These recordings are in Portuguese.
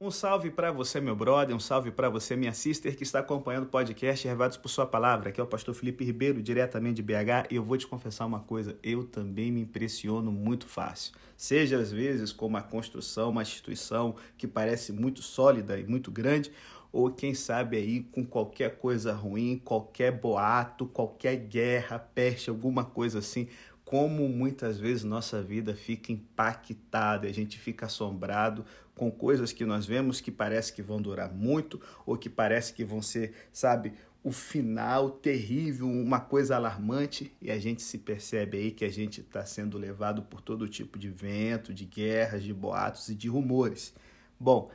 Um salve para você, meu brother, um salve para você, minha sister, que está acompanhando o podcast Revados por Sua Palavra. Aqui é o pastor Felipe Ribeiro, diretamente de BH, e eu vou te confessar uma coisa: eu também me impressiono muito fácil. Seja às vezes com uma construção, uma instituição que parece muito sólida e muito grande, ou quem sabe aí com qualquer coisa ruim, qualquer boato, qualquer guerra, peste, alguma coisa assim como muitas vezes nossa vida fica impactada, a gente fica assombrado com coisas que nós vemos que parece que vão durar muito ou que parece que vão ser, sabe, o final terrível, uma coisa alarmante, e a gente se percebe aí que a gente está sendo levado por todo tipo de vento, de guerras, de boatos e de rumores. Bom,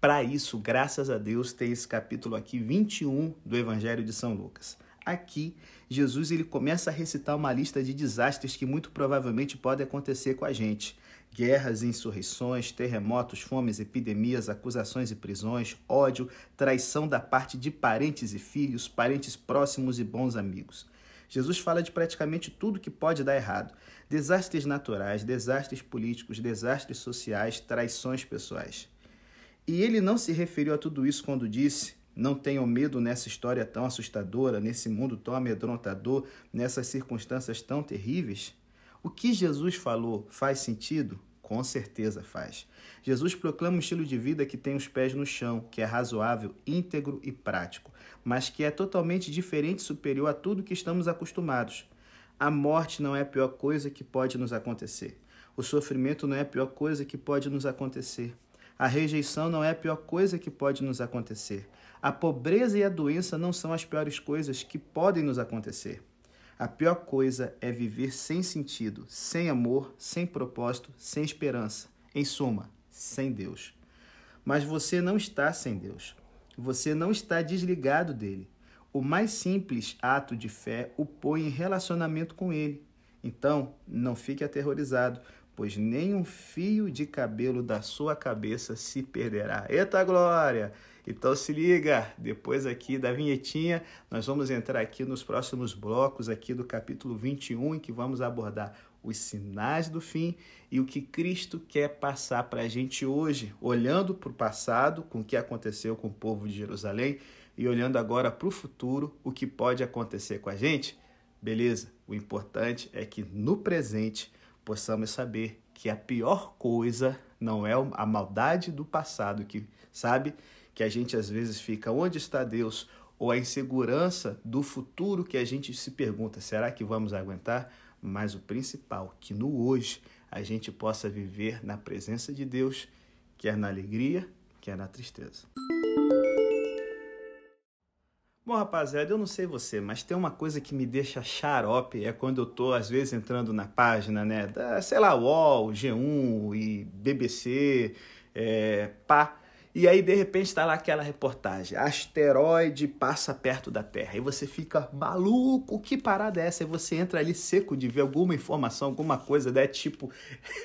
para isso, graças a Deus, tem esse capítulo aqui 21 do Evangelho de São Lucas. Aqui, Jesus ele começa a recitar uma lista de desastres que muito provavelmente podem acontecer com a gente. Guerras, insurreições, terremotos, fomes, epidemias, acusações e prisões, ódio, traição da parte de parentes e filhos, parentes próximos e bons amigos. Jesus fala de praticamente tudo que pode dar errado: desastres naturais, desastres políticos, desastres sociais, traições pessoais. E ele não se referiu a tudo isso quando disse não tenham medo nessa história tão assustadora, nesse mundo tão amedrontador, nessas circunstâncias tão terríveis? O que Jesus falou faz sentido? Com certeza faz. Jesus proclama um estilo de vida que tem os pés no chão, que é razoável, íntegro e prático, mas que é totalmente diferente e superior a tudo que estamos acostumados. A morte não é a pior coisa que pode nos acontecer. O sofrimento não é a pior coisa que pode nos acontecer. A rejeição não é a pior coisa que pode nos acontecer. A pobreza e a doença não são as piores coisas que podem nos acontecer. A pior coisa é viver sem sentido, sem amor, sem propósito, sem esperança. Em suma, sem Deus. Mas você não está sem Deus. Você não está desligado dele. O mais simples ato de fé o põe em relacionamento com ele. Então, não fique aterrorizado, pois nem um fio de cabelo da sua cabeça se perderá. Eita glória! Então se liga, depois aqui da vinhetinha, nós vamos entrar aqui nos próximos blocos aqui do capítulo 21, em que vamos abordar os sinais do fim e o que Cristo quer passar para a gente hoje, olhando para o passado, com o que aconteceu com o povo de Jerusalém, e olhando agora para o futuro, o que pode acontecer com a gente. Beleza? O importante é que no presente possamos saber que a pior coisa não é a maldade do passado, que sabe que a gente às vezes fica onde está Deus ou a insegurança do futuro que a gente se pergunta, será que vamos aguentar? Mas o principal, que no hoje a gente possa viver na presença de Deus, quer na alegria, quer na tristeza. Bom, rapaziada, eu não sei você, mas tem uma coisa que me deixa xarope, é quando eu tô, às vezes, entrando na página, né, da, sei lá, UOL, G1 e BBC, é, pá, e aí, de repente, está lá aquela reportagem: asteroide passa perto da Terra. E você fica maluco, que parada é essa? E você entra ali seco de ver alguma informação, alguma coisa, né? Tipo,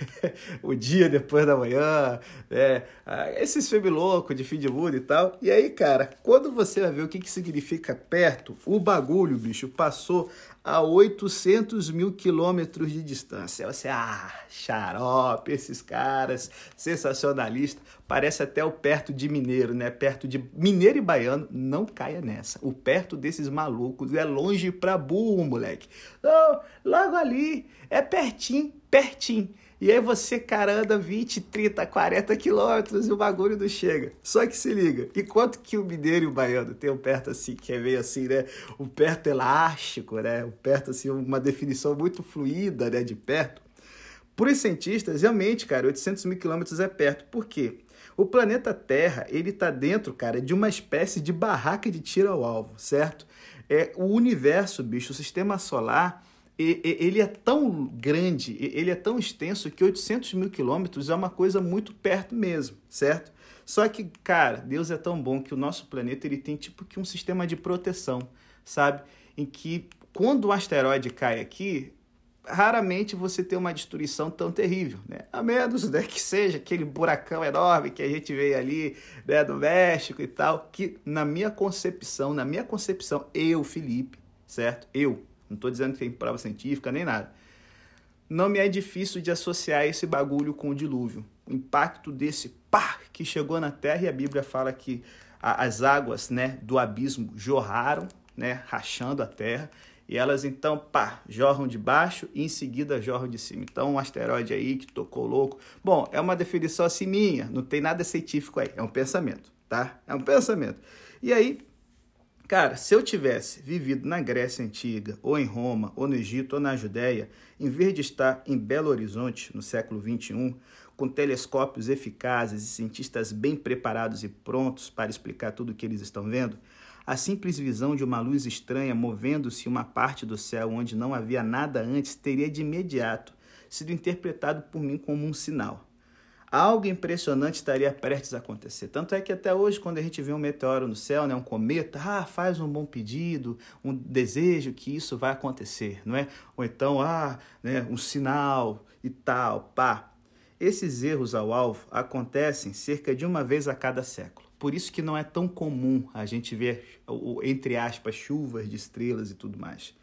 o dia depois da manhã, né? Ah, esses filmes loucos de fim de mundo e tal. E aí, cara, quando você vai ver o que, que significa perto, o bagulho, bicho, passou a 800 mil quilômetros de distância. Você, ah, xarope, esses caras, sensacionalista. Parece até o perto de mineiro, né? Perto de mineiro e baiano, não caia nessa. O perto desses malucos é longe pra burro, moleque. Logo ali, é pertinho, pertinho. E aí você, cara, anda 20, 30, 40 quilômetros e o bagulho não chega. Só que se liga, enquanto que o mineiro e o baiano tem um perto assim, que é meio assim, né? Um perto elástico, né? Um perto assim, uma definição muito fluida, né? De perto. Para os cientistas, realmente, cara, 800 mil quilômetros é perto. Por quê? O planeta Terra, ele tá dentro, cara, de uma espécie de barraca de tiro ao alvo, certo? É, o universo, bicho, o sistema solar ele é tão grande, ele é tão extenso que 800 mil quilômetros é uma coisa muito perto mesmo, certo? Só que, cara, Deus é tão bom que o nosso planeta ele tem tipo que um sistema de proteção, sabe? Em que quando um asteroide cai aqui, raramente você tem uma destruição tão terrível, né? A menos né, que seja aquele buracão enorme que a gente vê ali né, do México e tal, que na minha concepção, na minha concepção, eu, Felipe, certo? Eu, não estou dizendo que tem prova científica nem nada. Não me é difícil de associar esse bagulho com o dilúvio, o impacto desse pá que chegou na terra e a Bíblia fala que as águas né, do abismo jorraram, né, rachando a terra, e elas então, pá, jorram de baixo e em seguida jorram de cima. Então, um asteroide aí que tocou louco. Bom, é uma definição assim minha, não tem nada científico aí, é um pensamento, tá? É um pensamento. E aí, cara, se eu tivesse vivido na Grécia Antiga, ou em Roma, ou no Egito, ou na Judéia, em vez de estar em Belo Horizonte, no século 21, com telescópios eficazes e cientistas bem preparados e prontos para explicar tudo o que eles estão vendo, a simples visão de uma luz estranha movendo-se uma parte do céu onde não havia nada antes teria de imediato sido interpretado por mim como um sinal. Algo impressionante estaria prestes a acontecer. Tanto é que até hoje, quando a gente vê um meteoro no céu, né, um cometa, ah, faz um bom pedido, um desejo que isso vai acontecer, não é? Ou então, ah, né, um sinal e tal, pá. Esses erros ao alvo acontecem cerca de uma vez a cada século. Por isso que não é tão comum a gente ver, entre aspas, chuvas de estrelas e tudo mais.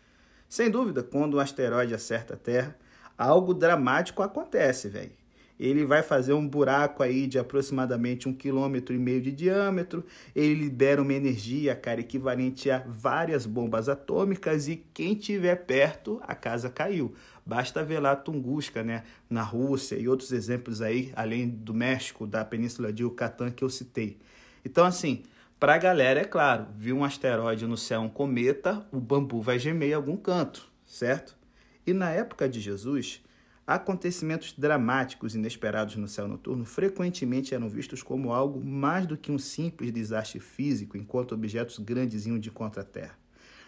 Sem dúvida, quando um asteroide acerta a Terra, algo dramático acontece, velho ele vai fazer um buraco aí de aproximadamente um quilômetro e meio de diâmetro, ele libera uma energia, cara, equivalente a várias bombas atômicas e quem tiver perto, a casa caiu. Basta ver lá Tunguska, né, na Rússia e outros exemplos aí, além do México, da Península de Yucatán que eu citei. Então, assim, para a galera, é claro, viu um asteroide no céu, um cometa, o bambu vai gemer em algum canto, certo? E na época de Jesus, Acontecimentos dramáticos inesperados no céu noturno frequentemente eram vistos como algo mais do que um simples desastre físico enquanto objetos grandes iam de contra a Terra.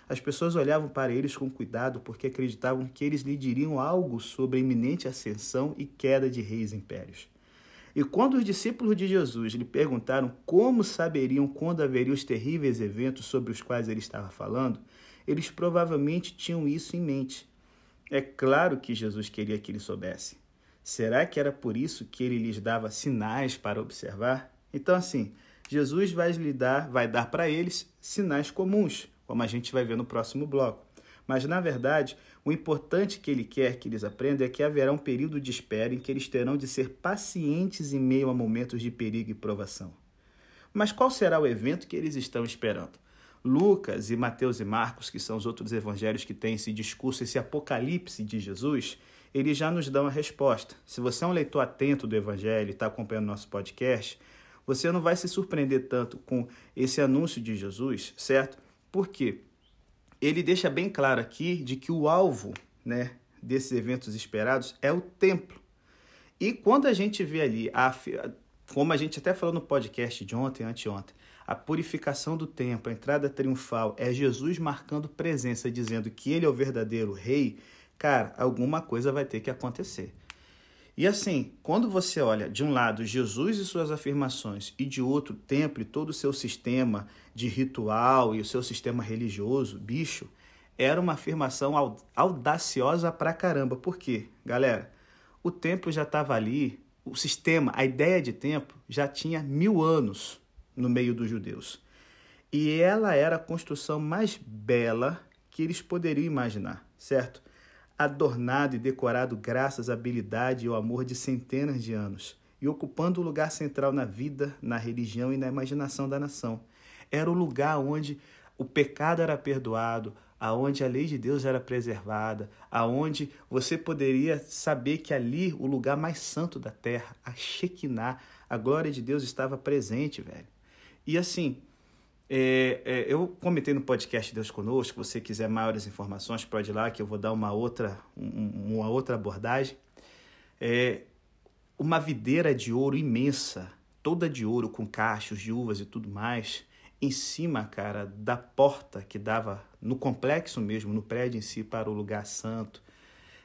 As pessoas olhavam para eles com cuidado porque acreditavam que eles lhe diriam algo sobre a iminente ascensão e queda de reis e impérios. E quando os discípulos de Jesus lhe perguntaram como saberiam quando haveriam os terríveis eventos sobre os quais ele estava falando, eles provavelmente tinham isso em mente é claro que Jesus queria que ele soubesse. Será que era por isso que ele lhes dava sinais para observar? Então, assim, Jesus vai lhe dar, vai dar para eles sinais comuns, como a gente vai ver no próximo bloco. Mas, na verdade, o importante que ele quer que eles aprendam é que haverá um período de espera em que eles terão de ser pacientes em meio a momentos de perigo e provação. Mas qual será o evento que eles estão esperando? Lucas e Mateus e Marcos, que são os outros evangelhos que têm esse discurso, esse apocalipse de Jesus, eles já nos dão a resposta. Se você é um leitor atento do evangelho e está acompanhando nosso podcast, você não vai se surpreender tanto com esse anúncio de Jesus, certo? Porque ele deixa bem claro aqui de que o alvo né, desses eventos esperados é o templo. E quando a gente vê ali, a, como a gente até falou no podcast de ontem, anteontem, a purificação do templo, a entrada triunfal, é Jesus marcando presença, dizendo que ele é o verdadeiro rei, cara, alguma coisa vai ter que acontecer. E assim, quando você olha de um lado Jesus e suas afirmações, e de outro o templo e todo o seu sistema de ritual e o seu sistema religioso, bicho, era uma afirmação audaciosa pra caramba. Por quê? Galera, o templo já estava ali, o sistema, a ideia de templo já tinha mil anos no meio dos judeus. E ela era a construção mais bela que eles poderiam imaginar, certo? Adornado e decorado graças à habilidade e ao amor de centenas de anos, e ocupando o lugar central na vida, na religião e na imaginação da nação. Era o lugar onde o pecado era perdoado, aonde a lei de Deus era preservada, aonde você poderia saber que ali o lugar mais santo da terra, a Shekinah, a glória de Deus estava presente, velho. E assim, é, é, eu comentei no podcast Deus Conosco, se você quiser maiores informações, pode ir lá que eu vou dar uma outra, um, uma outra abordagem. É, uma videira de ouro imensa, toda de ouro, com cachos de uvas e tudo mais, em cima, cara, da porta que dava no complexo mesmo, no prédio em si, para o lugar santo.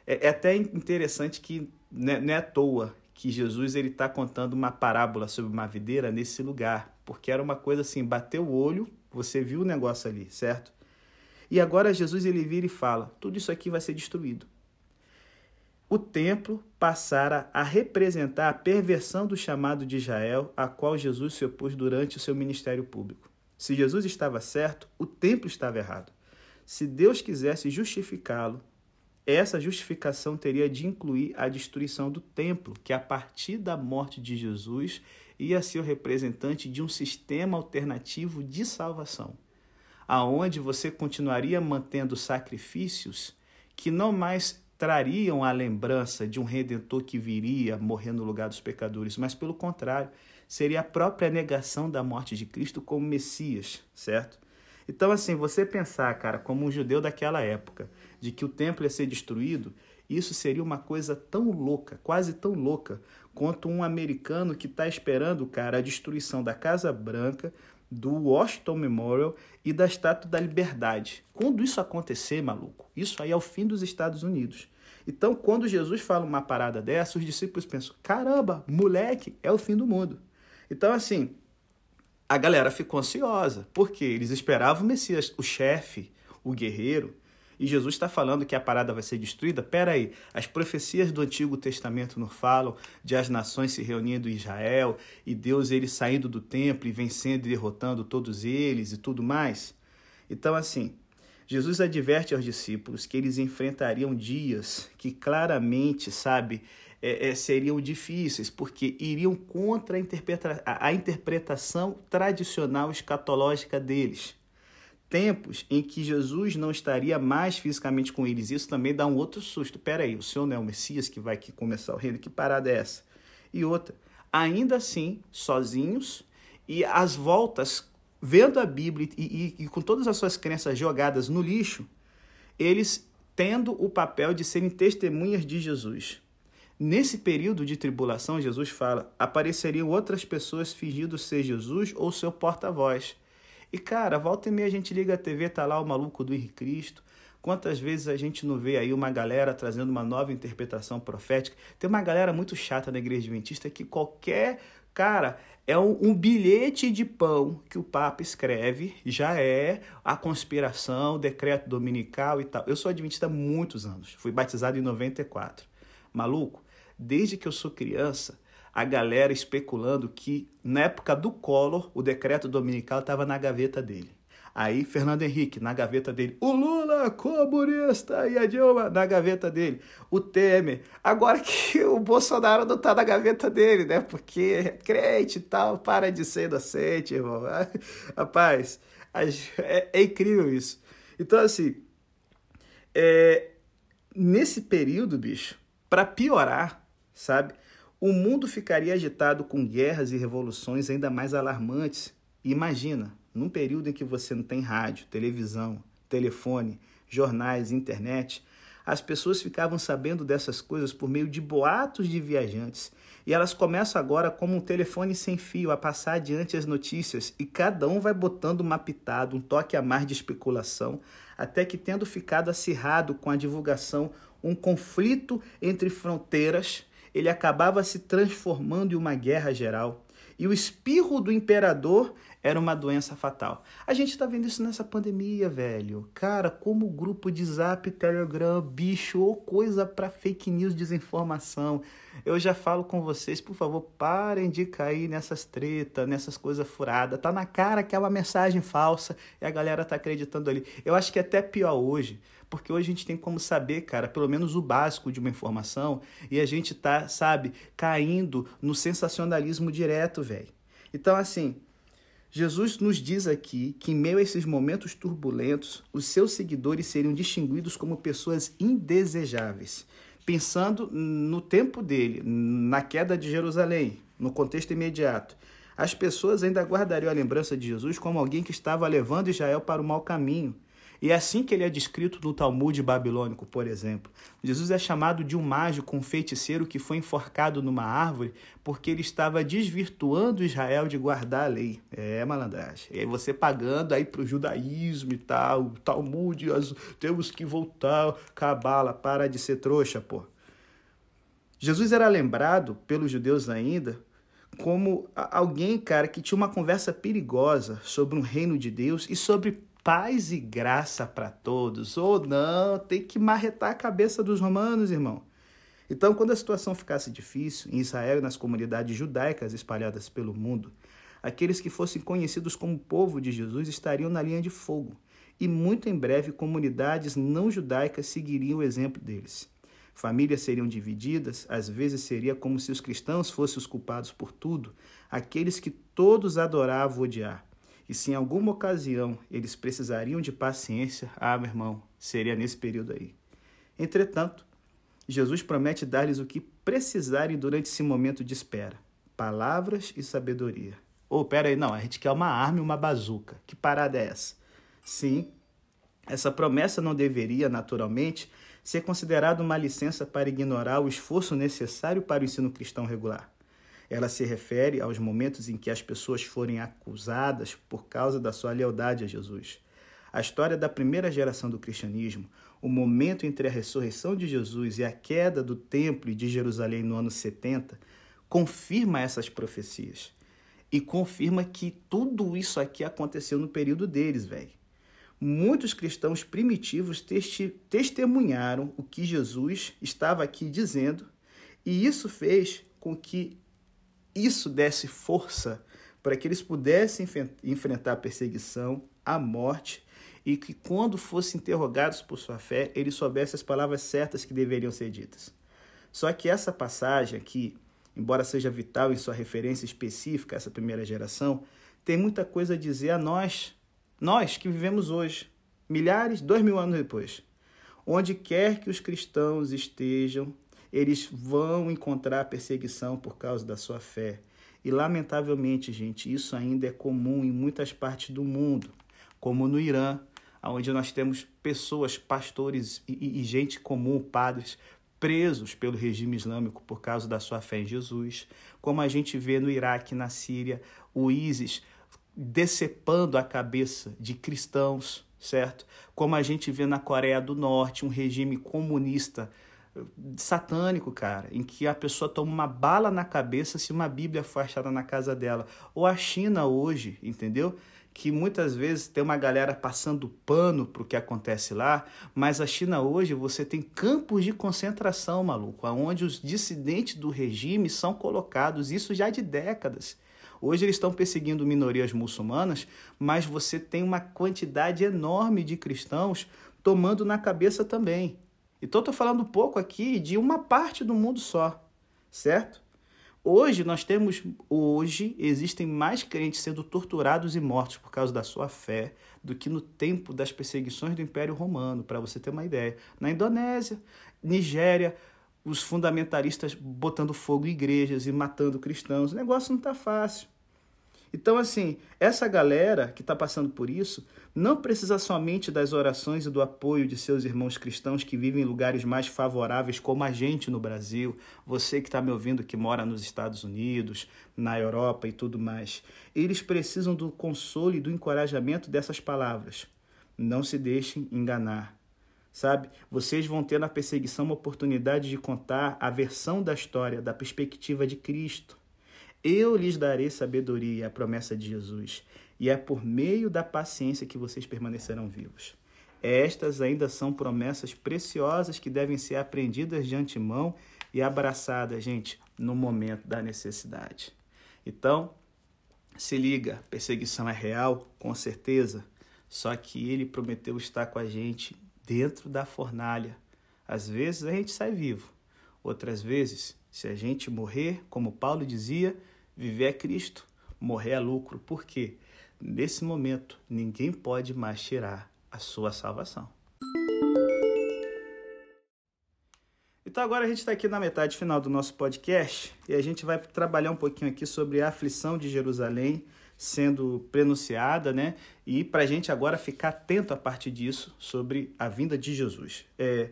É, é até interessante que né, não é à toa que Jesus ele está contando uma parábola sobre uma videira nesse lugar, porque era uma coisa assim, bateu o olho, você viu o negócio ali, certo? E agora Jesus ele vira e fala: tudo isso aqui vai ser destruído. O templo passara a representar a perversão do chamado de Israel, a qual Jesus se opôs durante o seu ministério público. Se Jesus estava certo, o templo estava errado. Se Deus quisesse justificá-lo, essa justificação teria de incluir a destruição do templo, que a partir da morte de Jesus ia ser o representante de um sistema alternativo de salvação, aonde você continuaria mantendo sacrifícios que não mais trariam a lembrança de um redentor que viria morrer no lugar dos pecadores, mas pelo contrário, seria a própria negação da morte de Cristo como Messias, certo? Então, assim, você pensar, cara, como um judeu daquela época, de que o templo ia ser destruído, isso seria uma coisa tão louca, quase tão louca, quanto um americano que está esperando, cara, a destruição da Casa Branca, do Washington Memorial e da Estátua da Liberdade. Quando isso acontecer, maluco, isso aí é o fim dos Estados Unidos. Então, quando Jesus fala uma parada dessa, os discípulos pensam: caramba, moleque, é o fim do mundo. Então, assim, a galera ficou ansiosa, porque eles esperavam o Messias, o chefe, o guerreiro, e Jesus está falando que a parada vai ser destruída? Pera aí, as profecias do Antigo Testamento não falam de as nações se reunindo em Israel e Deus ele saindo do templo e vencendo e derrotando todos eles e tudo mais? Então, assim, Jesus adverte aos discípulos que eles enfrentariam dias que claramente, sabe, é, é, seriam difíceis, porque iriam contra a, interpreta a interpretação tradicional escatológica deles tempos em que Jesus não estaria mais fisicamente com eles. Isso também dá um outro susto. Pera aí, o Senhor não é o Messias que vai aqui começar o reino? Que parada é essa? E outra, ainda assim, sozinhos e às voltas, vendo a Bíblia e, e, e com todas as suas crenças jogadas no lixo, eles tendo o papel de serem testemunhas de Jesus. Nesse período de tribulação, Jesus fala: apareceriam outras pessoas fingindo ser Jesus ou seu porta-voz e, cara, volta e meia a gente liga a TV, tá lá o maluco do Henrique Cristo. Quantas vezes a gente não vê aí uma galera trazendo uma nova interpretação profética? Tem uma galera muito chata na igreja adventista que qualquer cara é um, um, bilhete de pão que o Papa escreve, já é a conspiração, o decreto dominical e tal. Eu sou adventista há muitos anos, fui batizado em 94. Maluco, desde que eu sou criança, a galera especulando que na época do Collor o decreto dominical estava na gaveta dele. Aí Fernando Henrique na gaveta dele, o Lula comunista e a Dilma na gaveta dele, o Temer. Agora que o Bolsonaro não está na gaveta dele, né? Porque é crente e tal, para de ser inocente, irmão. Rapaz, é, é incrível isso. Então assim, é, nesse período, bicho, para piorar, sabe? O mundo ficaria agitado com guerras e revoluções ainda mais alarmantes. Imagina, num período em que você não tem rádio, televisão, telefone, jornais, internet, as pessoas ficavam sabendo dessas coisas por meio de boatos de viajantes. E elas começam agora como um telefone sem fio a passar adiante as notícias e cada um vai botando uma pitada, um toque a mais de especulação, até que tendo ficado acirrado com a divulgação um conflito entre fronteiras ele acabava se transformando em uma guerra geral. E o espirro do imperador era uma doença fatal. A gente está vendo isso nessa pandemia, velho. Cara, como o grupo de Zap, Telegram, bicho, ou coisa para fake news, desinformação. Eu já falo com vocês, por favor, parem de cair nessas tretas, nessas coisas furadas. Tá na cara que é uma mensagem falsa e a galera tá acreditando ali. Eu acho que é até pior hoje porque hoje a gente tem como saber, cara, pelo menos o básico de uma informação e a gente tá, sabe, caindo no sensacionalismo direto, velho. Então, assim, Jesus nos diz aqui que, em meio a esses momentos turbulentos, os seus seguidores seriam distinguidos como pessoas indesejáveis. Pensando no tempo dele, na queda de Jerusalém, no contexto imediato, as pessoas ainda guardariam a lembrança de Jesus como alguém que estava levando Israel para o mau caminho e é assim que ele é descrito no Talmud babilônico, por exemplo. Jesus é chamado de um mágico, um feiticeiro que foi enforcado numa árvore porque ele estava desvirtuando Israel de guardar a lei. É malandragem. E aí você pagando aí para o judaísmo e tal, Talmud, temos que voltar, cabala, para de ser trouxa, pô. Jesus era lembrado pelos judeus ainda como alguém, cara, que tinha uma conversa perigosa sobre um reino de Deus e sobre paz e graça para todos. Ou não, tem que marretar a cabeça dos romanos, irmão. Então, quando a situação ficasse difícil, em Israel e nas comunidades judaicas espalhadas pelo mundo, aqueles que fossem conhecidos como povo de Jesus estariam na linha de fogo. e muito em breve comunidades não judaicas seguiriam o exemplo deles. Famílias seriam divididas, às vezes seria como se os cristãos fossem os culpados por tudo, aqueles que todos adoravam odiar. E se em alguma ocasião eles precisariam de paciência, ah, meu irmão, seria nesse período aí. Entretanto, Jesus promete dar-lhes o que precisarem durante esse momento de espera: palavras e sabedoria. Ou, oh, pera aí, não, a gente quer uma arma e uma bazuca. Que parada é essa? Sim, essa promessa não deveria, naturalmente, ser considerada uma licença para ignorar o esforço necessário para o ensino cristão regular. Ela se refere aos momentos em que as pessoas forem acusadas por causa da sua lealdade a Jesus. A história da primeira geração do cristianismo, o momento entre a ressurreição de Jesus e a queda do templo de Jerusalém no ano 70, confirma essas profecias. E confirma que tudo isso aqui aconteceu no período deles, velho muitos cristãos primitivos testemunharam o que Jesus estava aqui dizendo, e isso fez com que isso desse força para que eles pudessem enfrentar a perseguição, a morte, e que quando fossem interrogados por sua fé, eles soubessem as palavras certas que deveriam ser ditas. Só que essa passagem aqui, embora seja vital em sua referência específica, essa primeira geração, tem muita coisa a dizer a nós nós que vivemos hoje, milhares, dois mil anos depois, onde quer que os cristãos estejam, eles vão encontrar perseguição por causa da sua fé. E, lamentavelmente, gente, isso ainda é comum em muitas partes do mundo, como no Irã, onde nós temos pessoas, pastores e, e gente comum, padres, presos pelo regime islâmico por causa da sua fé em Jesus, como a gente vê no Iraque, na Síria, o ISIS decepando a cabeça de cristãos, certo? Como a gente vê na Coreia do Norte, um regime comunista satânico, cara, em que a pessoa toma uma bala na cabeça se uma Bíblia for achada na casa dela. Ou a China hoje, entendeu? Que muitas vezes tem uma galera passando pano pro que acontece lá, mas a China hoje você tem campos de concentração, maluco, onde os dissidentes do regime são colocados, isso já de décadas. Hoje eles estão perseguindo minorias muçulmanas, mas você tem uma quantidade enorme de cristãos tomando na cabeça também. Então estou falando um pouco aqui de uma parte do mundo só, certo? Hoje nós temos, hoje existem mais crentes sendo torturados e mortos por causa da sua fé do que no tempo das perseguições do Império Romano, para você ter uma ideia. Na Indonésia, Nigéria, os fundamentalistas botando fogo em igrejas e matando cristãos. O negócio não está fácil. Então, assim, essa galera que está passando por isso não precisa somente das orações e do apoio de seus irmãos cristãos que vivem em lugares mais favoráveis, como a gente no Brasil, você que está me ouvindo que mora nos Estados Unidos, na Europa e tudo mais. Eles precisam do consolo e do encorajamento dessas palavras. Não se deixem enganar sabe? Vocês vão ter na perseguição uma oportunidade de contar a versão da história da perspectiva de Cristo. Eu lhes darei sabedoria, a promessa de Jesus, e é por meio da paciência que vocês permanecerão vivos. Estas ainda são promessas preciosas que devem ser aprendidas de antemão e abraçadas, gente, no momento da necessidade. Então, se liga, perseguição é real, com certeza, só que ele prometeu estar com a gente dentro da fornalha. Às vezes a gente sai vivo, outras vezes, se a gente morrer, como Paulo dizia, viver é Cristo, morrer é lucro. Por quê? Nesse momento, ninguém pode mais tirar a sua salvação. Então agora a gente está aqui na metade final do nosso podcast e a gente vai trabalhar um pouquinho aqui sobre a aflição de Jerusalém sendo prenunciada, né? E para a gente agora ficar atento a partir disso sobre a vinda de Jesus. É,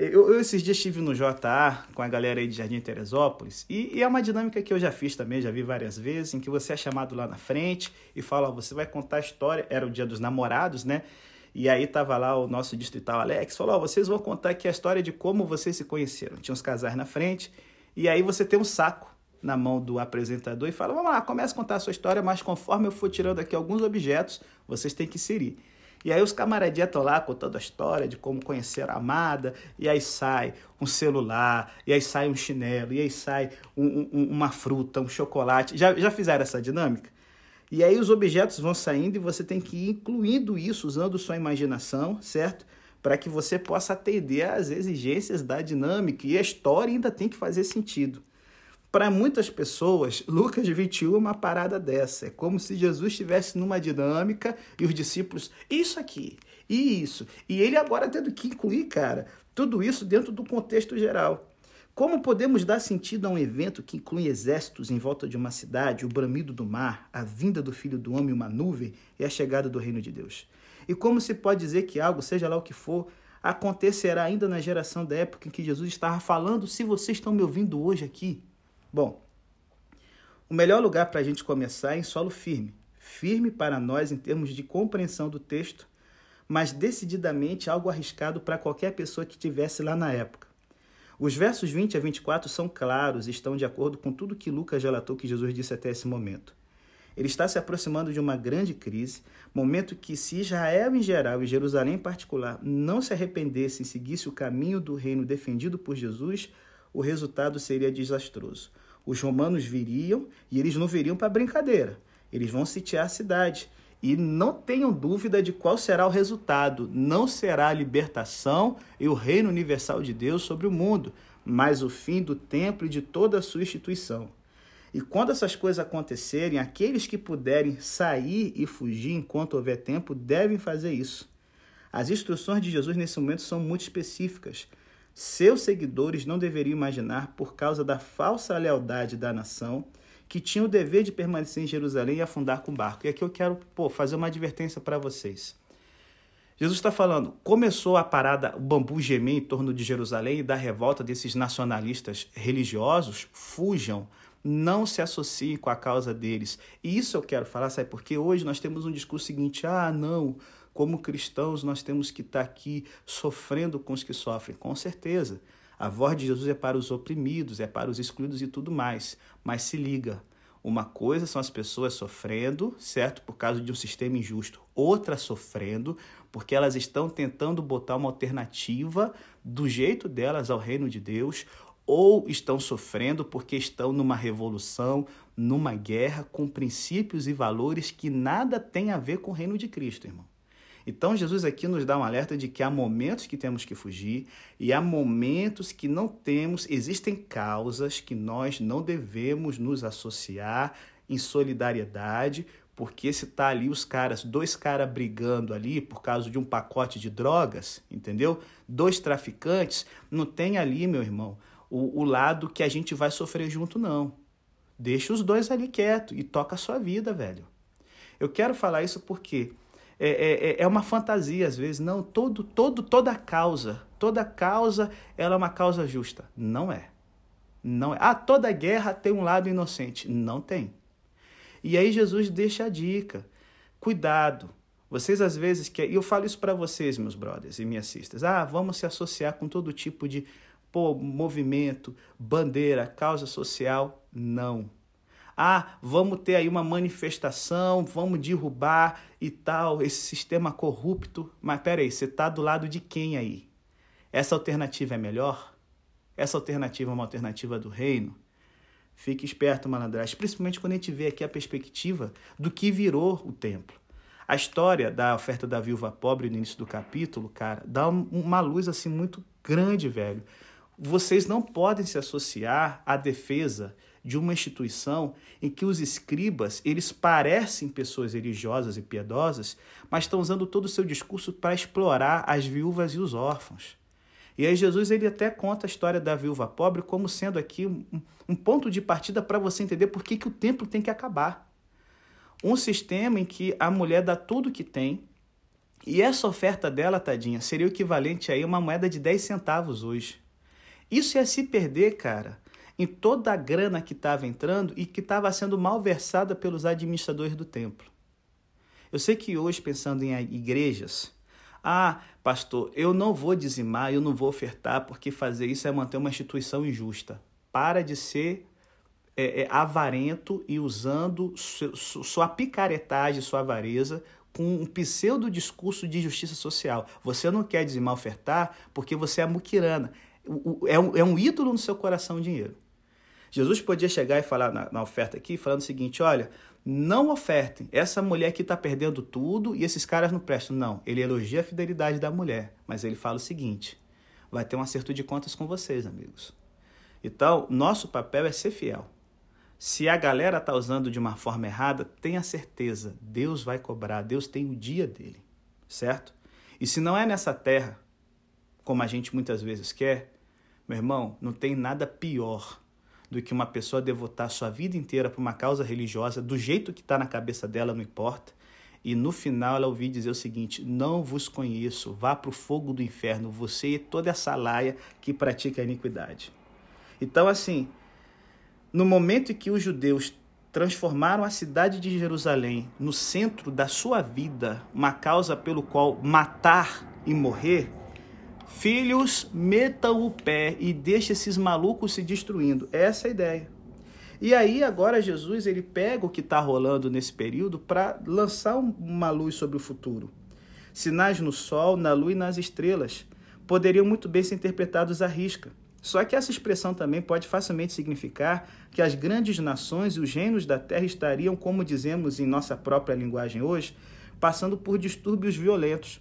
eu, eu, esses dias estive no JA com a galera aí de Jardim Teresópolis e, e, é uma dinâmica que eu já fiz também, já vi várias vezes, em que você é chamado lá na frente e fala, ó, você vai contar a história, era o dia dos namorados, né? E aí tava lá o nosso distrital Alex, falou, ó, vocês vão contar aqui a história de como vocês se conheceram. Tinha uns casais na frente e aí você tem um saco na mão do apresentador e fala: Vamos lá, comece a contar a sua história, mas conforme eu for tirando aqui alguns objetos, vocês têm que inserir. E aí os camaradinhas estão lá contando a história de como conheceram a amada, e aí sai um celular, e aí sai um chinelo, e aí sai um, um, uma fruta, um chocolate. Já, já fizeram essa dinâmica? E aí os objetos vão saindo e você tem que ir incluindo isso, usando sua imaginação, certo? Para que você possa atender às exigências da dinâmica e a história ainda tem que fazer sentido. Para muitas pessoas, Lucas 21 é uma parada dessa. É como se Jesus estivesse numa dinâmica e os discípulos, isso aqui, e isso. E ele agora tendo que incluir, cara, tudo isso dentro do contexto geral. Como podemos dar sentido a um evento que inclui exércitos em volta de uma cidade, o bramido do mar, a vinda do Filho do Homem, uma nuvem e a chegada do reino de Deus? E como se pode dizer que algo, seja lá o que for, acontecerá ainda na geração da época em que Jesus estava falando, se vocês estão me ouvindo hoje aqui? Bom, o melhor lugar para a gente começar é em solo firme. Firme para nós em termos de compreensão do texto, mas decididamente algo arriscado para qualquer pessoa que estivesse lá na época. Os versos 20 a 24 são claros e estão de acordo com tudo que Lucas relatou que Jesus disse até esse momento. Ele está se aproximando de uma grande crise, momento que, se Israel em geral e Jerusalém em particular não se arrependessem e seguisse o caminho do reino defendido por Jesus, o resultado seria desastroso. Os romanos viriam e eles não viriam para brincadeira. Eles vão sitiar a cidade. E não tenham dúvida de qual será o resultado. Não será a libertação e o reino universal de Deus sobre o mundo, mas o fim do templo e de toda a sua instituição. E quando essas coisas acontecerem, aqueles que puderem sair e fugir enquanto houver tempo devem fazer isso. As instruções de Jesus nesse momento são muito específicas. Seus seguidores não deveriam imaginar, por causa da falsa lealdade da nação, que tinham o dever de permanecer em Jerusalém e afundar com o barco. E aqui eu quero pô, fazer uma advertência para vocês. Jesus está falando, começou a parada, o bambu gemer em torno de Jerusalém e da revolta desses nacionalistas religiosos, fujam, não se associem com a causa deles. E isso eu quero falar, sabe? Porque hoje nós temos um discurso seguinte: ah, não, como cristãos, nós temos que estar aqui sofrendo com os que sofrem. Com certeza. A voz de Jesus é para os oprimidos, é para os excluídos e tudo mais. Mas se liga, uma coisa são as pessoas sofrendo, certo? Por causa de um sistema injusto. Outra sofrendo porque elas estão tentando botar uma alternativa do jeito delas ao reino de Deus, ou estão sofrendo porque estão numa revolução, numa guerra com princípios e valores que nada tem a ver com o reino de Cristo, irmão. Então, Jesus aqui nos dá um alerta de que há momentos que temos que fugir e há momentos que não temos, existem causas que nós não devemos nos associar em solidariedade, porque se tá ali os caras, dois caras brigando ali por causa de um pacote de drogas, entendeu? Dois traficantes, não tem ali, meu irmão, o, o lado que a gente vai sofrer junto, não. Deixa os dois ali quieto e toca a sua vida, velho. Eu quero falar isso porque é, é, é, é uma fantasia às vezes. Não, todo, todo, toda causa, toda causa, ela é uma causa justa. Não é. Não é. Ah, toda guerra tem um lado inocente. Não tem. E aí Jesus deixa a dica. Cuidado. Vocês às vezes que e eu falo isso para vocês, meus brothers e minhas sisters. Ah, vamos se associar com todo tipo de pô, movimento, bandeira, causa social. Não. Ah, vamos ter aí uma manifestação, vamos derrubar e tal, esse sistema corrupto. Mas peraí, você está do lado de quem aí? Essa alternativa é melhor? Essa alternativa é uma alternativa do reino? Fique esperto, malandragem, principalmente quando a gente vê aqui a perspectiva do que virou o templo. A história da oferta da viúva pobre no início do capítulo, cara, dá uma luz assim muito grande, velho. Vocês não podem se associar à defesa de uma instituição em que os escribas, eles parecem pessoas religiosas e piedosas, mas estão usando todo o seu discurso para explorar as viúvas e os órfãos. E aí Jesus ele até conta a história da viúva pobre como sendo aqui um, ponto de partida para você entender por que, que o templo tem que acabar. Um sistema em que a mulher dá tudo o que tem, e essa oferta dela, tadinha, seria o equivalente a uma moeda de 10 centavos hoje. Isso é se perder, cara, em toda a grana que estava entrando e que estava sendo malversada pelos administradores do templo. Eu sei que hoje, pensando em igrejas, ah, pastor, eu não vou dizimar, eu não vou ofertar, porque fazer isso é manter uma instituição injusta. Para de ser é, é, avarento e usando sua picaretagem, sua avareza, com um pseudo discurso de justiça social. Você não quer dizimar, ofertar, porque você é muquirana. É um, é um ídolo no seu coração o dinheiro. Jesus podia chegar e falar na, na oferta aqui, falando o seguinte: olha, não ofertem. Essa mulher aqui está perdendo tudo e esses caras não prestam. Não, ele elogia a fidelidade da mulher, mas ele fala o seguinte: vai ter um acerto de contas com vocês, amigos. Então, nosso papel é ser fiel. Se a galera está usando de uma forma errada, tenha certeza, Deus vai cobrar, Deus tem o dia dele, certo? E se não é nessa terra, como a gente muitas vezes quer, meu irmão, não tem nada pior do que uma pessoa devotar sua vida inteira para uma causa religiosa, do jeito que está na cabeça dela, não importa, e no final ela ouvir dizer o seguinte: Não vos conheço, vá para o fogo do inferno, você e toda essa laia que pratica a iniquidade. Então, assim, no momento em que os judeus transformaram a cidade de Jerusalém no centro da sua vida, uma causa pelo qual matar e morrer, filhos, metam o pé e deixem esses malucos se destruindo. Essa é a ideia. E aí agora Jesus ele pega o que está rolando nesse período para lançar uma luz sobre o futuro. Sinais no sol, na lua e nas estrelas poderiam muito bem ser interpretados à risca. Só que essa expressão também pode facilmente significar que as grandes nações e os reinos da terra estariam, como dizemos em nossa própria linguagem hoje, passando por distúrbios violentos.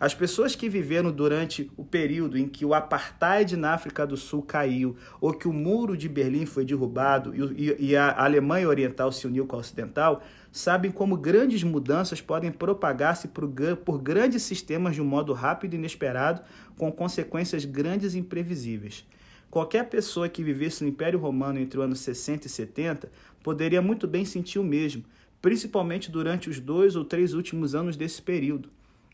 As pessoas que viveram durante o período em que o apartheid na África do Sul caiu, ou que o muro de Berlim foi derrubado e, a Alemanha Oriental se uniu com a Ocidental, sabem como grandes mudanças podem propagar-se por, por grandes sistemas de um modo rápido e inesperado, com consequências grandes e imprevisíveis. Qualquer pessoa que vivesse no Império Romano entre os anos 60 e 70 poderia muito bem sentir o mesmo, principalmente durante os dois ou três últimos anos desse período.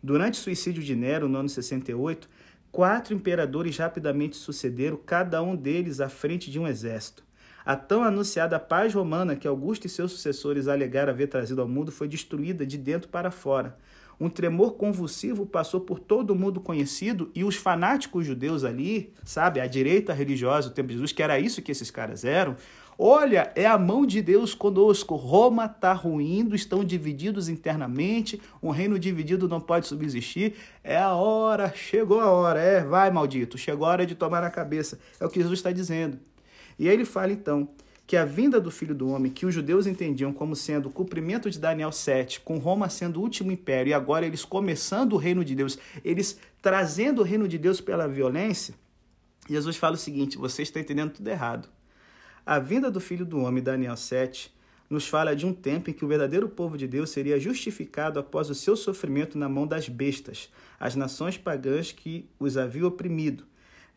Durante o suicídio de Nero, no ano 68, quatro imperadores rapidamente sucederam, cada um deles à frente de um exército. A tão anunciada paz romana que Augusto e seus sucessores alegaram haver trazido ao mundo foi destruída de dentro para fora. Um tremor convulsivo passou por todo o mundo conhecido e os fanáticos judeus ali, sabe, a direita religiosa do tempo de Jesus, que era isso que esses caras eram, Olha, é a mão de Deus conosco. Roma está ruindo, estão divididos internamente, um reino dividido não pode subsistir. É a hora, chegou a hora. É, vai, maldito, chegou a hora de tomar na cabeça. É o que Jesus está dizendo. E aí ele fala então que a vinda do Filho do Homem, que os judeus entendiam como sendo o cumprimento de Daniel 7, com Roma sendo o último império, e agora eles começando o reino de Deus, eles trazendo o reino de Deus pela violência, Jesus fala o seguinte: você está entendendo tudo errado. A vinda do Filho do Homem, Daniel 7, nos fala de um tempo em que o verdadeiro povo de Deus seria justificado após o seu sofrimento na mão das bestas, as nações pagãs que os haviam oprimido.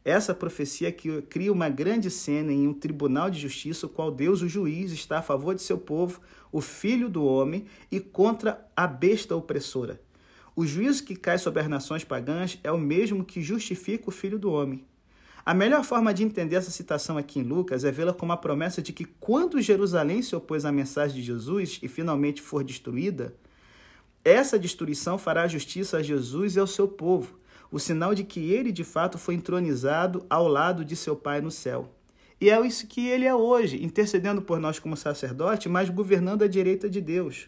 Essa profecia que cria uma grande cena em um tribunal de justiça, o qual Deus, o juiz, está a favor de seu povo, o filho do homem, e contra a besta opressora. O juízo que cai sobre as nações pagãs é o mesmo que justifica o filho do homem. A melhor forma de entender essa citação aqui em Lucas é vê-la como a promessa de que quando Jerusalém se opôs à mensagem de Jesus e finalmente for destruída, essa destruição fará justiça a Jesus e ao seu povo o sinal de que ele de fato foi entronizado ao lado de seu Pai no céu. E é isso que ele é hoje, intercedendo por nós como sacerdote, mas governando à direita de Deus.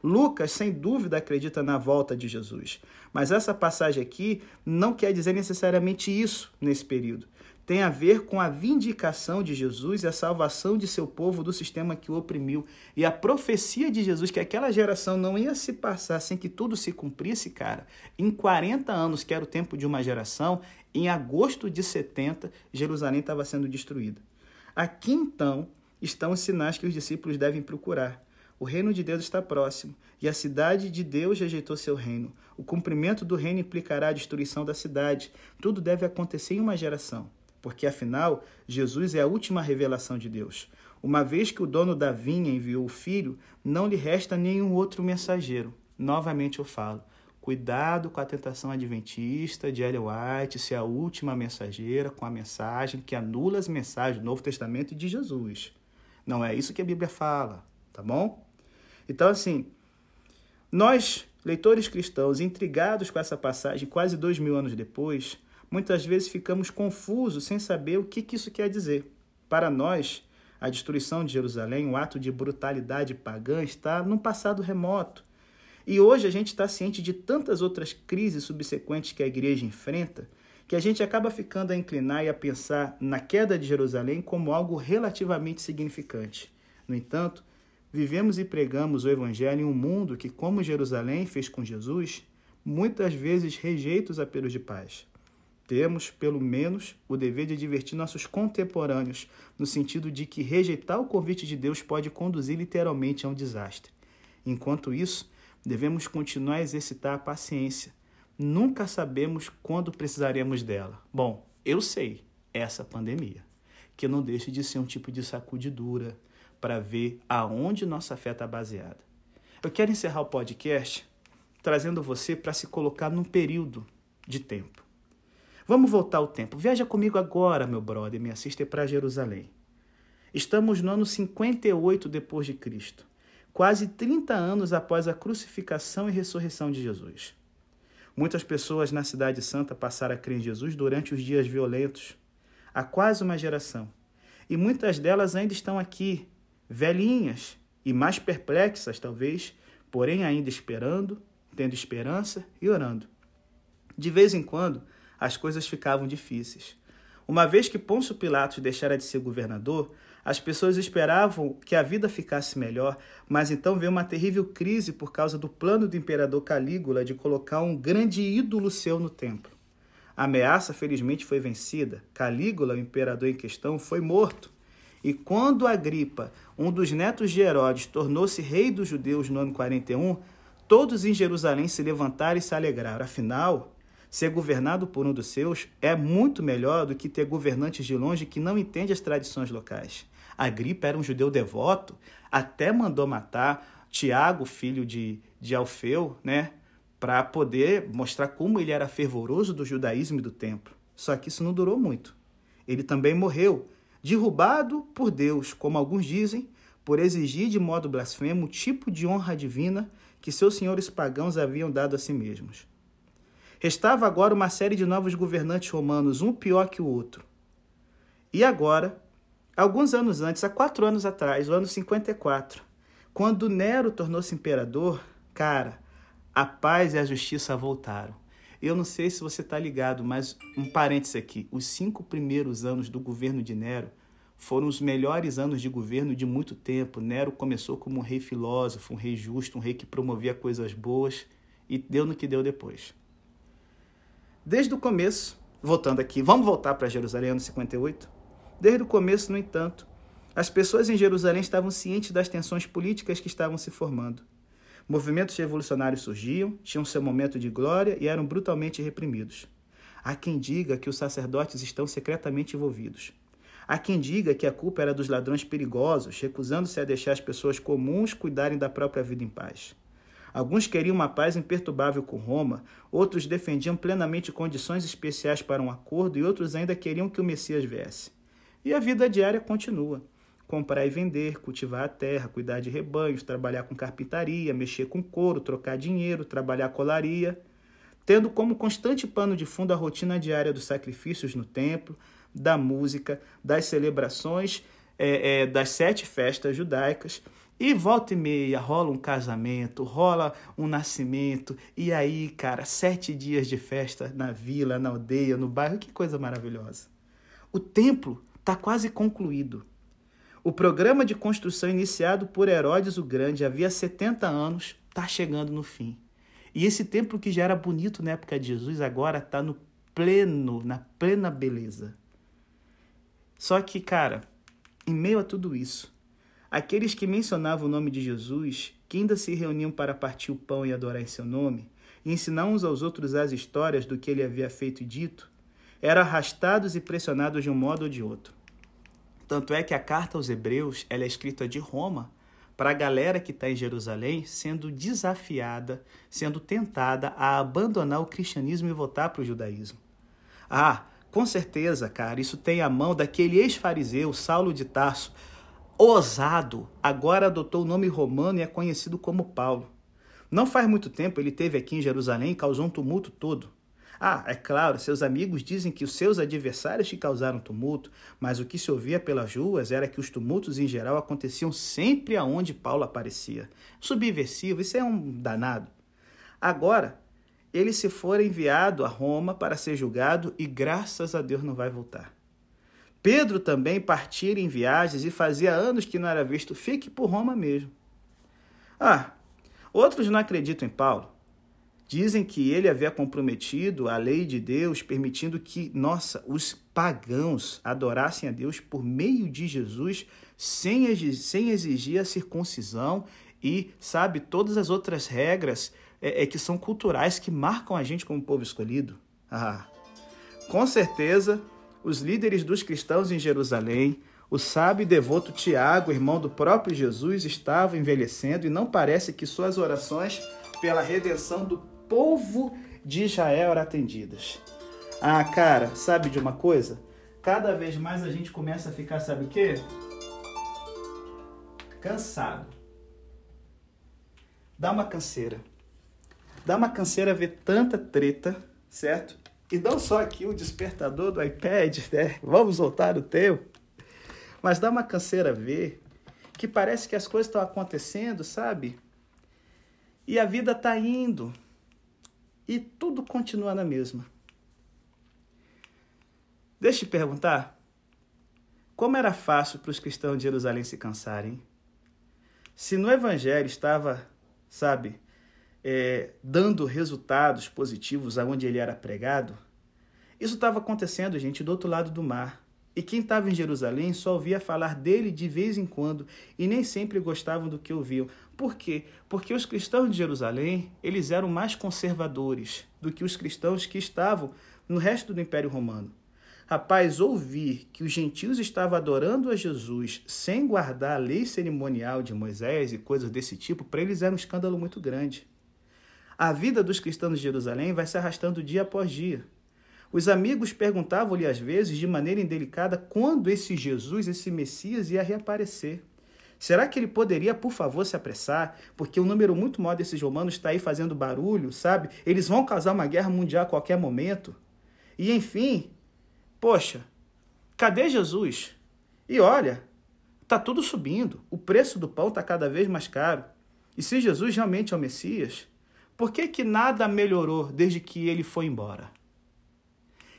Lucas, sem dúvida, acredita na volta de Jesus. Mas essa passagem aqui não quer dizer necessariamente isso nesse período tem a ver com a vindicação de Jesus e a salvação de seu povo do sistema que o oprimiu. E a profecia de Jesus que aquela geração não ia se passar sem que tudo se cumprisse, cara. Em 40 anos, que era o tempo de uma geração, em agosto de 70, Jerusalém estava sendo destruída. Aqui então estão os sinais que os discípulos devem procurar. O reino de Deus está próximo e a cidade de Deus rejeitou seu reino. O cumprimento do reino implicará a destruição da cidade. Tudo deve acontecer em uma geração porque afinal Jesus é a última revelação de Deus. Uma vez que o dono da vinha enviou o filho, não lhe resta nenhum outro mensageiro. Novamente eu falo, cuidado com a tentação adventista de Ellen White ser a última mensageira com a mensagem que anula as mensagens do Novo Testamento e de Jesus. Não é isso que a Bíblia fala, tá bom? Então, assim, nós, leitores cristãos, intrigados com essa passagem quase dois mil anos depois, muitas vezes ficamos confusos sem saber o que, que isso quer dizer. Para nós, a destruição de Jerusalém, um ato de brutalidade pagã, está num passado remoto. E hoje a gente está ciente de tantas outras crises subsequentes que a igreja enfrenta que a gente acaba ficando a inclinar e a pensar na queda de Jerusalém como algo relativamente significante. No entanto, vivemos e pregamos o Evangelho em um mundo que, como Jerusalém fez com Jesus, muitas vezes rejeita os apelos de paz. Temos, pelo menos, o dever de divertir nossos contemporâneos, no sentido de que rejeitar o convite de Deus pode conduzir literalmente a um desastre. Enquanto isso, devemos continuar a exercitar a paciência, Nunca sabemos quando precisaremos dela. Bom, eu sei, essa pandemia, que não deixa de ser um tipo de sacudidura para ver aonde nossa fé está baseada. Eu quero encerrar o podcast trazendo você para se colocar num período de tempo. Vamos voltar ao tempo. Viaja comigo agora, meu brother, me assista para Jerusalém. Estamos no ano 58 depois de Cristo, quase 30 anos após a crucificação e ressurreição de Jesus. Muitas pessoas na Cidade Santa passaram a crer em Jesus durante os dias violentos, há quase uma geração. E muitas delas ainda estão aqui, velhinhas e mais perplexas, talvez, porém ainda esperando, tendo esperança e orando. De vez em quando, as coisas ficavam difíceis. Uma vez que Pôncio Pilatos deixara de ser governador, as pessoas esperavam que a vida ficasse melhor, mas então veio uma terrível crise por causa do plano do imperador Calígula de colocar um grande ídolo seu no templo. A ameaça, felizmente, foi vencida. Calígula, o imperador em questão, foi morto. E quando Agripa, um dos netos de Herodes, tornou-se rei dos judeus no ano 41, todos em Jerusalém se levantaram e se alegraram. Afinal, ser governado por um dos seus é muito melhor do que ter governantes de longe que não entendem as tradições locais. Agripa era um judeu devoto, até mandou matar Tiago, filho de, de Alfeu, né? Para poder mostrar como ele era fervoroso do judaísmo e do templo. Só que isso não durou muito. Ele também morreu, derrubado por Deus, como alguns dizem, por exigir de modo blasfemo o tipo de honra divina que seus senhores pagãos haviam dado a si mesmos. Restava agora uma série de novos governantes romanos, um pior que o outro. E agora, Alguns anos antes, há quatro anos atrás, o ano 54, quando Nero tornou-se imperador, cara, a paz e a justiça voltaram. Eu não sei se você está ligado, mas um parêntese aqui: os cinco primeiros anos do governo de Nero foram os melhores anos de governo de muito tempo. Nero começou como um rei filósofo, um rei justo, um rei que promovia coisas boas e deu no que deu depois. Desde o começo, voltando aqui, vamos voltar para Jerusalém, ano 58? Desde o começo, no entanto, as pessoas em Jerusalém estavam cientes das tensões políticas que estavam se formando. Movimentos revolucionários surgiam, tinham seu momento de glória e eram brutalmente reprimidos. Há quem diga que os sacerdotes estão secretamente envolvidos. Há quem diga que a culpa era dos ladrões perigosos, recusando-se a deixar as pessoas comuns cuidarem da própria vida em paz. Alguns queriam uma paz imperturbável com Roma, outros defendiam plenamente condições especiais para um acordo e outros ainda queriam que o Messias viesse. E a vida diária continua. Comprar e vender, cultivar a terra, cuidar de rebanhos, trabalhar com carpintaria, mexer com couro, trocar dinheiro, trabalhar colaria, tendo como constante pano de fundo a rotina diária dos sacrifícios no templo, da música, das celebrações, é, é, das sete festas judaicas. E volta e meia rola um casamento, rola um nascimento, e aí, cara, sete dias de festa na vila, na aldeia, no bairro, que coisa maravilhosa. O templo está quase concluído. O programa de construção iniciado por Herodes o Grande havia 70 anos está chegando no fim. E esse templo que já era bonito na época de Jesus agora está no pleno, na plena beleza. Só que, cara, em meio a tudo isso, aqueles que mencionavam o nome de Jesus, que ainda se reuniam para partir o pão e adorar em seu nome, e ensinar uns aos outros as histórias do que ele havia feito e dito, eram arrastados e pressionados de um modo ou de outro. Tanto é que a carta aos Hebreus é escrita de Roma para a galera que está em Jerusalém sendo desafiada, sendo tentada a abandonar o cristianismo e voltar para o judaísmo. Ah, com certeza, cara, isso tem a mão daquele ex-fariseu, Saulo de Tarso, ousado, agora adotou o nome romano e é conhecido como Paulo. Não faz muito tempo ele teve aqui em Jerusalém e causou um tumulto todo. Ah, é claro, seus amigos dizem que os seus adversários te causaram tumulto, mas o que se ouvia pelas ruas era que os tumultos em geral aconteciam sempre aonde Paulo aparecia. Subversivo, isso é um danado. Agora, ele se for enviado a Roma para ser julgado e graças a Deus não vai voltar. Pedro também partira em viagens e fazia anos que não era visto, fique por Roma mesmo. Ah, outros não acreditam em Paulo. Dizem que ele havia comprometido a lei de Deus, permitindo que, nossa, os pagãos adorassem a Deus por meio de Jesus, sem exigir, a circuncisão e, sabe, todas as outras regras é, é, que são culturais, que marcam a gente como povo escolhido. Ah, com certeza, os líderes dos cristãos em Jerusalém, o sábio e devoto Tiago, irmão do próprio Jesus, estavam envelhecendo e não parece que suas orações pela redenção do povo de Israel eram atendidas. Ah, cara, sabe de uma coisa? Cada vez mais a gente começa a ficar, sabe o quê? Cansado. Dá uma canseira. Dá uma canseira ver tanta treta, certo? E não só aqui o despertador do iPad, né? Vamos voltar o tempo. Mas dá uma canseira ver que parece que as coisas estão acontecendo, sabe? E a vida está indo e tudo continua na mesma. Deixa eu te perguntar, como era fácil para os cristãos de Jerusalém se cansarem? Se no Evangelho estava, sabe, é, dando resultados positivos aonde ele era pregado, isso estava acontecendo, gente, do outro lado do mar. E quem estava em Jerusalém só ouvia falar dele de vez em quando e nem sempre gostavam do que ouviam. Por quê? Porque os cristãos de Jerusalém, eles eram mais conservadores do que os cristãos que estavam no resto do Império Romano. Rapaz, ouvir que os gentios estavam adorando a Jesus sem guardar a lei cerimonial de Moisés e coisas desse tipo, para eles era um escândalo muito grande. A vida dos cristãos de Jerusalém vai se arrastando dia após dia. Os amigos perguntavam-lhe às vezes, de maneira indelicada, quando esse Jesus, esse Messias, ia reaparecer. Será que ele poderia, por favor, se apressar? Porque o um número muito maior desses romanos está aí fazendo barulho, sabe? Eles vão causar uma guerra mundial a qualquer momento. E enfim, poxa, cadê Jesus? E olha, está tudo subindo. O preço do pão está cada vez mais caro. E se Jesus realmente é o Messias, por que, que nada melhorou desde que ele foi embora?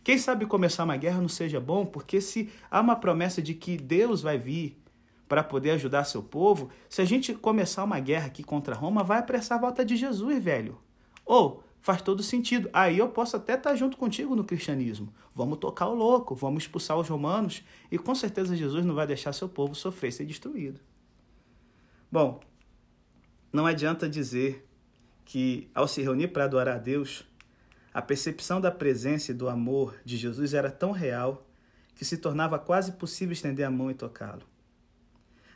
Quem sabe começar uma guerra não seja bom, porque se há uma promessa de que Deus vai vir para poder ajudar seu povo, se a gente começar uma guerra aqui contra Roma, vai apressar a volta de Jesus, velho. Ou faz todo sentido. Aí eu posso até estar junto contigo no cristianismo. Vamos tocar o louco, vamos expulsar os romanos e com certeza Jesus não vai deixar seu povo sofrer ser destruído. Bom, não adianta dizer que ao se reunir para adorar a Deus, a percepção da presença e do amor de Jesus era tão real que se tornava quase possível estender a mão e tocá-lo.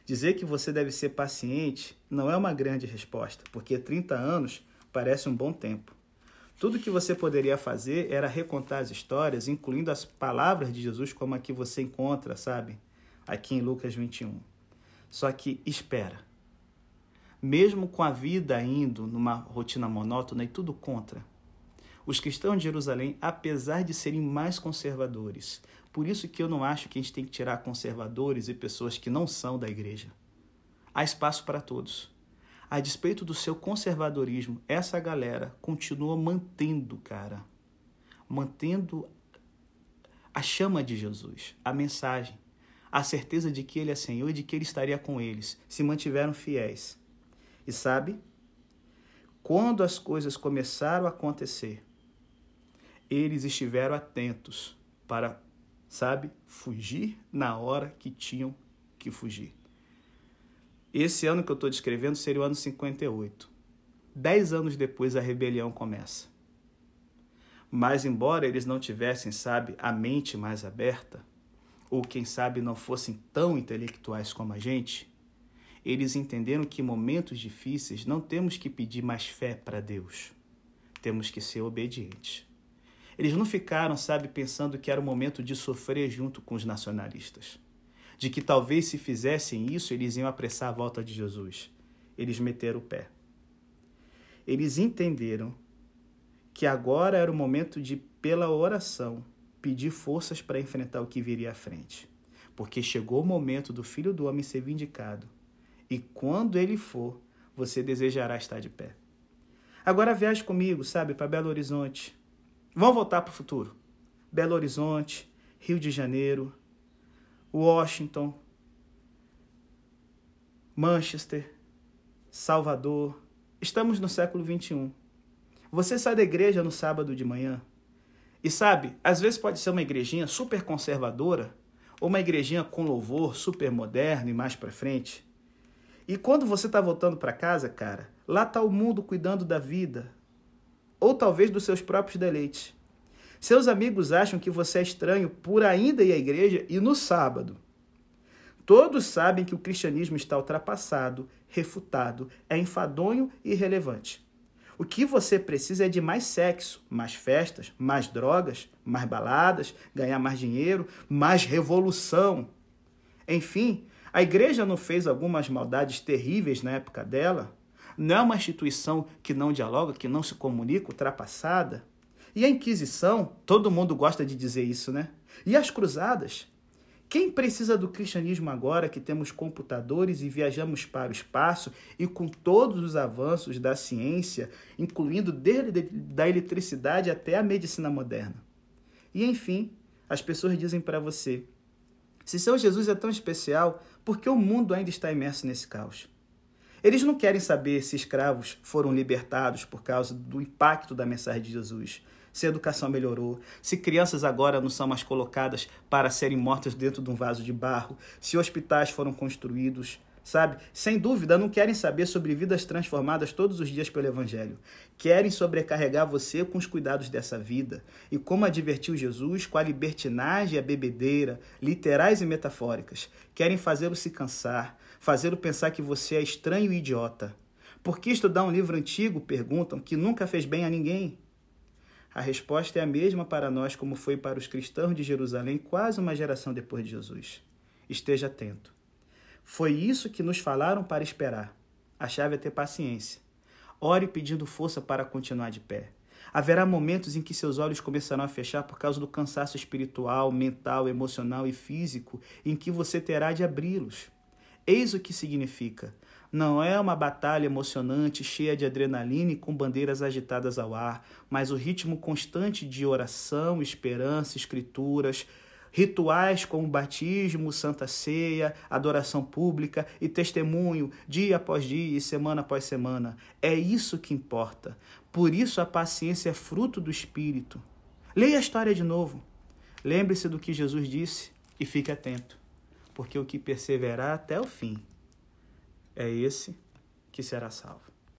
Dizer que você deve ser paciente não é uma grande resposta, porque 30 anos parece um bom tempo. Tudo que você poderia fazer era recontar as histórias, incluindo as palavras de Jesus, como a que você encontra, sabe? Aqui em Lucas 21. Só que espera. Mesmo com a vida indo numa rotina monótona e tudo contra, os cristãos de Jerusalém, apesar de serem mais conservadores, por isso que eu não acho que a gente tem que tirar conservadores e pessoas que não são da igreja. Há espaço para todos. A despeito do seu conservadorismo, essa galera continua mantendo, cara, mantendo a chama de Jesus, a mensagem, a certeza de que Ele é Senhor e de que Ele estaria com eles, se mantiveram fiéis. E sabe, quando as coisas começaram a acontecer, eles estiveram atentos para, sabe, fugir na hora que tinham que fugir. Esse ano que eu estou descrevendo seria o ano 58. Dez anos depois a rebelião começa. Mas, embora eles não tivessem, sabe, a mente mais aberta, ou quem sabe não fossem tão intelectuais como a gente, eles entenderam que em momentos difíceis não temos que pedir mais fé para Deus, temos que ser obedientes. Eles não ficaram, sabe, pensando que era o momento de sofrer junto com os nacionalistas. De que talvez se fizessem isso, eles iam apressar a volta de Jesus. Eles meteram o pé. Eles entenderam que agora era o momento de, pela oração, pedir forças para enfrentar o que viria à frente. Porque chegou o momento do filho do homem ser vindicado. E quando ele for, você desejará estar de pé. Agora viaje comigo, sabe, para Belo Horizonte. Vamos voltar para o futuro. Belo Horizonte, Rio de Janeiro, Washington, Manchester, Salvador. Estamos no século 21. Você sai da igreja no sábado de manhã e sabe, às vezes pode ser uma igrejinha super conservadora ou uma igrejinha com louvor super moderno e mais para frente. E quando você está voltando para casa, cara, lá está o mundo cuidando da vida ou talvez dos seus próprios deleites. Seus amigos acham que você é estranho por ainda ir à igreja e no sábado. Todos sabem que o cristianismo está ultrapassado, refutado, é enfadonho e irrelevante. O que você precisa é de mais sexo, mais festas, mais drogas, mais baladas, ganhar mais dinheiro, mais revolução. Enfim, a igreja não fez algumas maldades terríveis na época dela? Não é uma instituição que não dialoga, que não se comunica, ultrapassada? E a Inquisição, todo mundo gosta de dizer isso, né? E as cruzadas? Quem precisa do cristianismo agora que temos computadores e viajamos para o espaço e com todos os avanços da ciência, incluindo desde da eletricidade até a medicina moderna? E enfim, as pessoas dizem para você: se seu Jesus é tão especial, por que o mundo ainda está imerso nesse caos? Eles não querem saber se escravos foram libertados por causa do impacto da mensagem de Jesus, se a educação melhorou, se crianças agora não são mais colocadas para serem mortas dentro de um vaso de barro, se hospitais foram construídos, sabe? Sem dúvida, não querem saber sobre vidas transformadas todos os dias pelo Evangelho. Querem sobrecarregar você com os cuidados dessa vida. E como advertiu Jesus com a libertinagem e a bebedeira, literais e metafóricas. Querem fazê-lo se cansar, fazê-lo pensar que você é estranho e idiota. Por que estudar um livro antigo, perguntam, que nunca fez bem a ninguém? A resposta é a mesma para nós como foi para os cristãos de Jerusalém quase uma geração depois de Jesus. Esteja atento. Foi isso que nos falaram para esperar. A chave é ter paciência. Ore pedindo força para continuar de pé. Haverá momentos em que seus olhos começarão a fechar por causa do cansaço espiritual, mental, emocional e físico, em que você terá de abri-los. Eis o que significa. Não é uma batalha emocionante, cheia de adrenalina e com bandeiras agitadas ao ar, mas o ritmo constante de oração, esperança, escrituras, rituais como batismo, santa ceia, adoração pública e testemunho dia após dia e semana após semana. É isso que importa. Por isso a paciência é fruto do espírito. Leia a história de novo. Lembre-se do que Jesus disse e fique atento, porque o que perseverar até o fim é esse que será salvo.